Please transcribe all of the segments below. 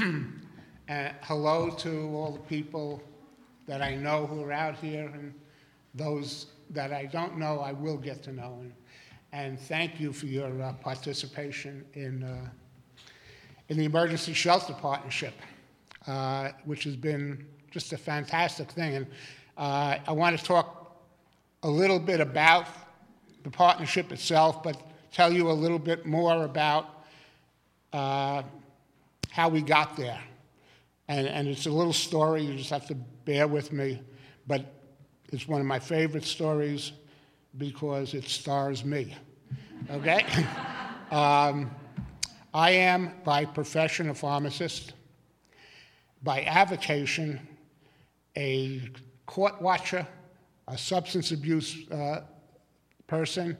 Uh, hello to all the people that I know who are out here, and those that I don't know, I will get to know. And, and thank you for your uh, participation in, uh, in the Emergency Shelter Partnership, uh, which has been just a fantastic thing. And uh, I want to talk a little bit about the partnership itself, but tell you a little bit more about uh, how we got there. And, and it's a little story, you just have to bear with me, but it's one of my favorite stories because it stars me. Okay? um, I am, by profession, a pharmacist, by avocation, a court watcher, a substance abuse uh, person,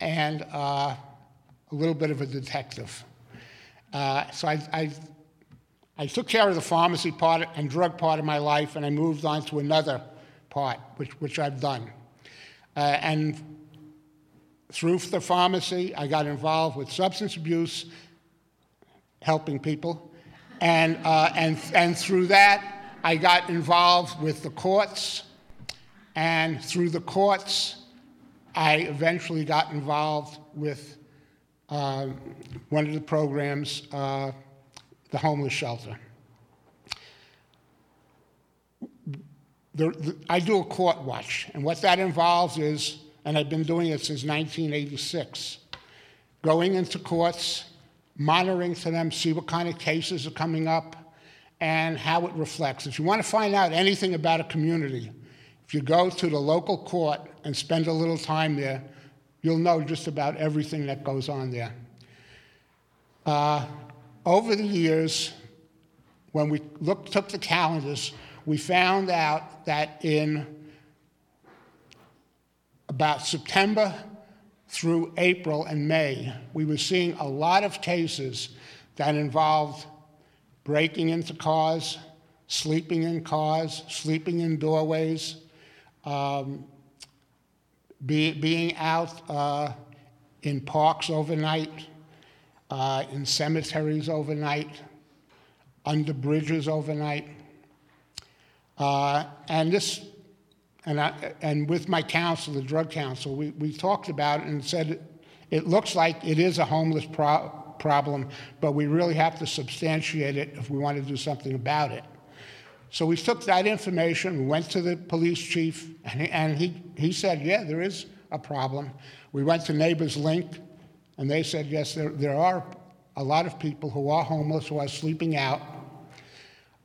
and uh, a little bit of a detective. Uh, so I, I, I, took care of the pharmacy part and drug part of my life, and I moved on to another part, which, which I've done. Uh, and through the pharmacy, I got involved with substance abuse, helping people, and, uh, and, and through that, I got involved with the courts, and through the courts, I eventually got involved with uh, one of the programs, uh, the homeless shelter. The, the, I do a court watch, and what that involves is, and I've been doing it since 1986, going into courts, monitoring to them, see what kind of cases are coming up, and how it reflects. If you want to find out anything about a community, if you go to the local court and spend a little time there, you'll know just about everything that goes on there. Uh, over the years, when we looked, took the calendars, we found out that in about September through April and May, we were seeing a lot of cases that involved breaking into cars, sleeping in cars, sleeping in doorways, um, be, being out uh, in parks overnight, uh, in cemeteries overnight, under bridges overnight. Uh, and this, and, I, and with my council, the drug council, we, we talked about it and said it, looks like it is a homeless pro- problem, but we really have to substantiate it if we want to do something about it. So we took that information, we went to the police chief, and he, and he, he said, yeah, there is a problem. We went to Neighbors Link, and they said, yes, there, there are a lot of people who are homeless, who are sleeping out.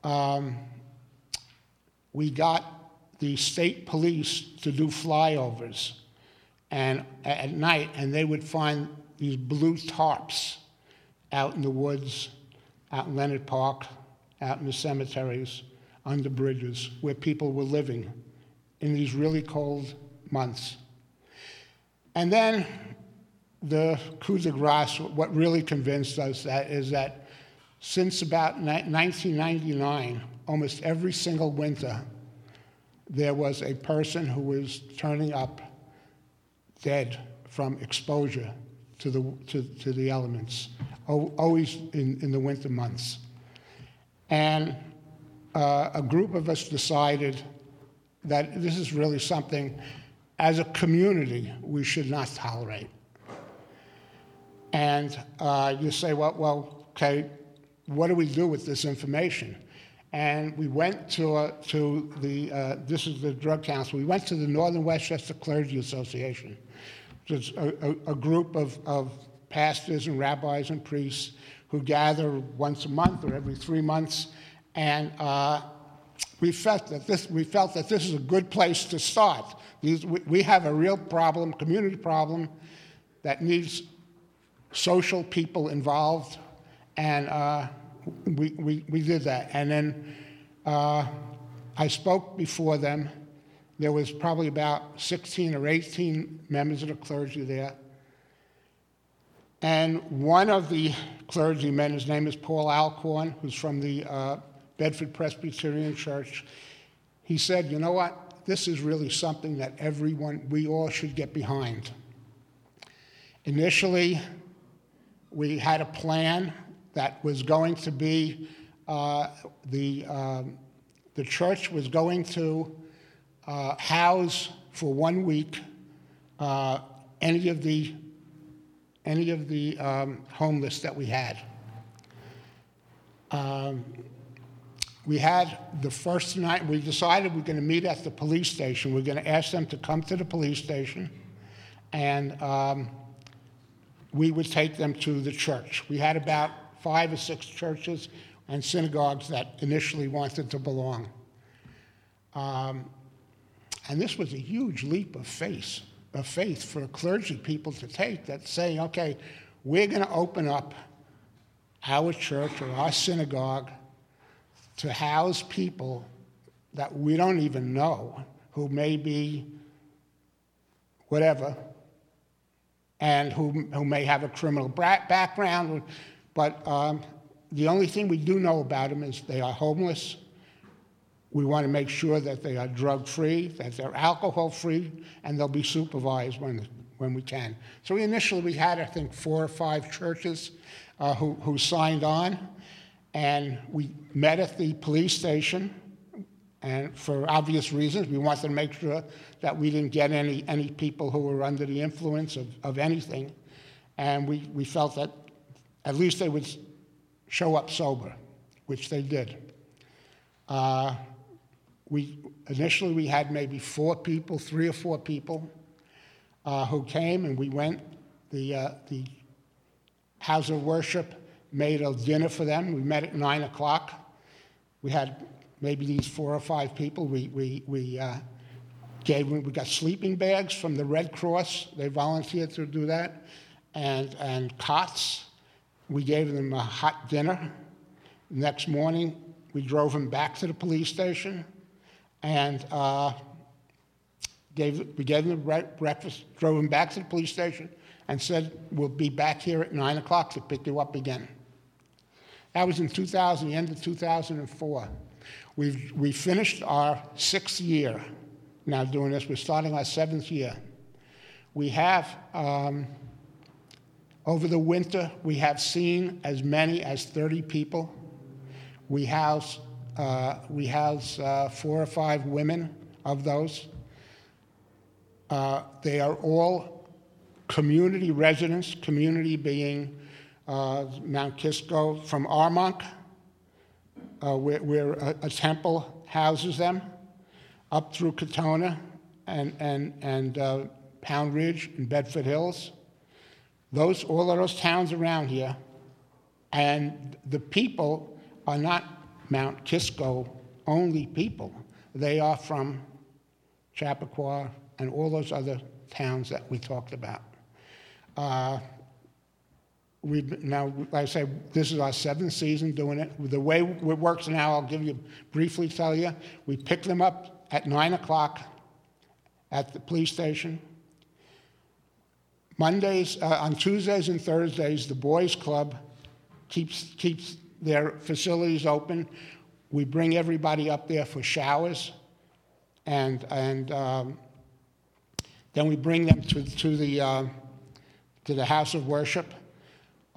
Um, we got the state police to do flyovers and at night, and they would find these blue tarps out in the woods, out in Leonard Park, out in the cemeteries under bridges where people were living in these really cold months. And then the coup de grace, what really convinced us that is that since about 1999, almost every single winter, there was a person who was turning up dead from exposure to the, to, to the elements, always in, in the winter months. And uh, a group of us decided that this is really something, as a community, we should not tolerate. And uh, you say, well, well, okay, what do we do with this information? And we went to, uh, to the, uh, this is the drug council, we went to the Northern Westchester Clergy Association, which is a, a, a group of, of pastors and rabbis and priests who gather once a month or every three months and uh, we, felt that this, we felt that this is a good place to start. These, we, we have a real problem, community problem, that needs social people involved, and uh, we, we, we did that. And then uh, I spoke before them. There was probably about 16 or 18 members of the clergy there. And one of the clergymen, his name is Paul Alcorn, who's from the uh, Bedford Presbyterian Church, he said, you know what? This is really something that everyone, we all should get behind. Initially, we had a plan that was going to be uh, the, um, the church was going to uh, house for one week uh, any of the, any of the um, homeless that we had. Um, we had the first night, we decided we're going to meet at the police station. We're going to ask them to come to the police station, and um, we would take them to the church. We had about five or six churches and synagogues that initially wanted to belong. Um, and this was a huge leap of faith, of faith for clergy people to take that saying, okay, we're going to open up our church or our synagogue to house people that we don't even know who may be whatever and who, who may have a criminal background. But um, the only thing we do know about them is they are homeless. We want to make sure that they are drug free, that they're alcohol free, and they'll be supervised when, when we can. So we initially we had, I think, four or five churches uh, who, who signed on. And we met at the police station, and for obvious reasons, we wanted to make sure that we didn't get any, any people who were under the influence of, of anything. And we, we felt that at least they would show up sober, which they did. Uh, we, initially, we had maybe four people, three or four people, uh, who came, and we went. The, uh, the house of worship made a dinner for them. We met at 9 o'clock. We had maybe these four or five people. We, we, we uh, gave them, we got sleeping bags from the Red Cross. They volunteered to do that. And, and cots. We gave them a hot dinner. Next morning, we drove them back to the police station and uh, gave, we gave them breakfast, drove them back to the police station, and said, We'll be back here at 9 o'clock to pick you up again. That was in 2000, the end of 2004. We've, we finished our sixth year now doing this. We're starting our seventh year. We have, um, over the winter, we have seen as many as 30 people. We house, uh, we house uh, four or five women of those. Uh, they are all community residents, community being Mount Kisco from Armonk, uh, where, where a, a, temple houses them, up through Katonah and, and, and uh, Pound Ridge and Bedford Hills. Those, all of those towns around here. And the people are not Mount Kisco only people. They are from Chappaqua and all those other towns that we talked about. Uh, we now, like I say, this is our seventh season doing it. The way it works now, I'll give you briefly tell you. We pick them up at nine o'clock at the police station. Mondays, uh, on Tuesdays and Thursdays, the boys' club keeps keeps their facilities open. We bring everybody up there for showers, and and um, then we bring them to to the uh, to the house of worship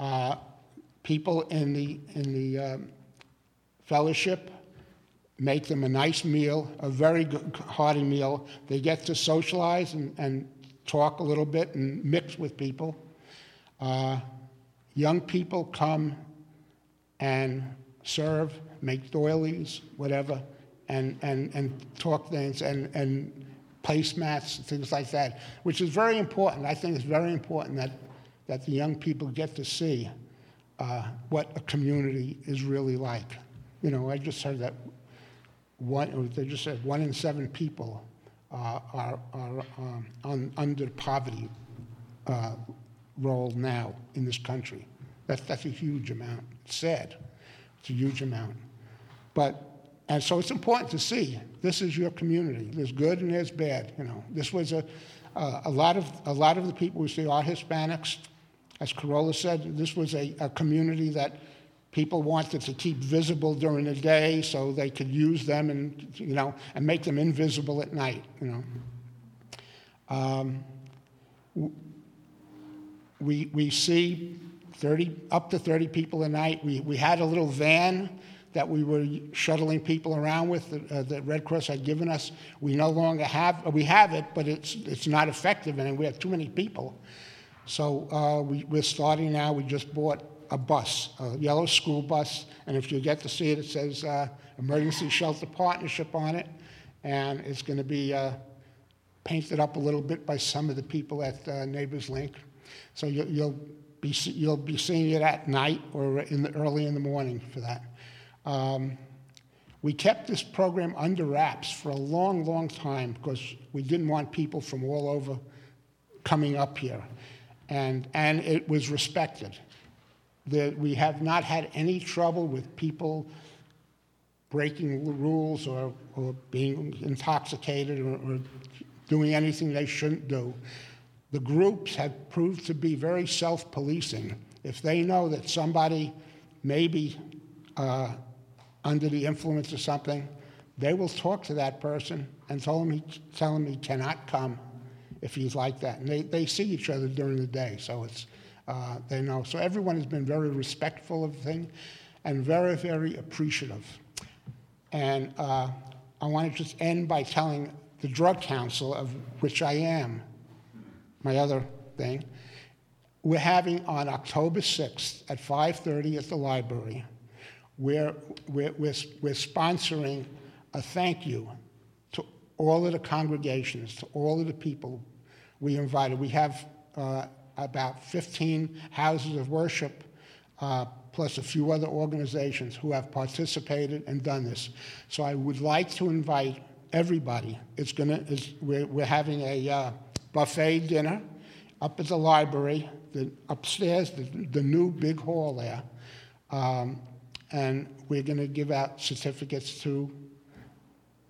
uh, people in the, in the um, fellowship make them a nice meal, a very good, hearty meal. They get to socialize and, and talk a little bit and mix with people. Uh, young people come and serve, make doilies, whatever, and, and, and talk things and, and placemats, things like that, which is very important. I think it's very important that that the young people get to see uh, what a community is really like. You know, I just heard that one, they just said one in seven people uh, are, are um, on, under poverty uh, roll now in this country. That's, that's a huge amount. It's sad. It's a huge amount. But, and so it's important to see this is your community. There's good and there's bad. You know, this was a, uh, a, lot of, a lot of the people we see are Hispanics. As Carolla said, this was a, a community that people wanted to keep visible during the day so they could use them and, you know, and make them invisible at night, you know. Um, we, we see 30, up to 30 people a night. We, we had a little van that we were shuttling people around with, that, uh, that Red Cross had given us. We no longer have, we have it, but it's, it's not effective, and we have too many people. So uh, we, we're starting now. We just bought a bus, a yellow school bus, and if you get to see it, it says uh, Emergency Shelter Partnership on it, and it's going to be uh, painted up a little bit by some of the people at uh, Neighbors Link. So you, you'll be you'll be seeing it at night or in the early in the morning for that. Um, we kept this program under wraps for a long, long time because we didn't want people from all over coming up here. And, and it was respected. That we have not had any trouble with people breaking the rules or, or being intoxicated or, or doing anything they shouldn't do. The groups have proved to be very self policing. If they know that somebody may be uh, under the influence of something, they will talk to that person and tell him he, tell he cannot come if he's like that. And they, they see each other during the day, so it's, uh, they know. So everyone has been very respectful of the thing and very, very appreciative. And uh, I want to just end by telling the Drug Council, of which I am, my other thing, we're having on October 6th at 5:30 at the library, we're, we're, we're, we're sponsoring a thank you all of the congregations, to all of the people we invited. We have uh, about 15 houses of worship, uh, plus a few other organizations who have participated and done this. So I would like to invite everybody. It's gonna, it's, we're, we're having a uh, buffet dinner up at the library, the, upstairs, the, the new big hall there. Um, and we're going to give out certificates to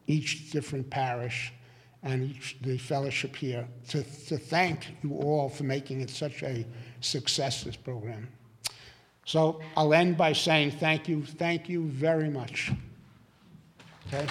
each different parish and each, the fellowship here to, to thank you all for making it such a success, this program. So I'll end by saying thank you, thank you very much. Okay?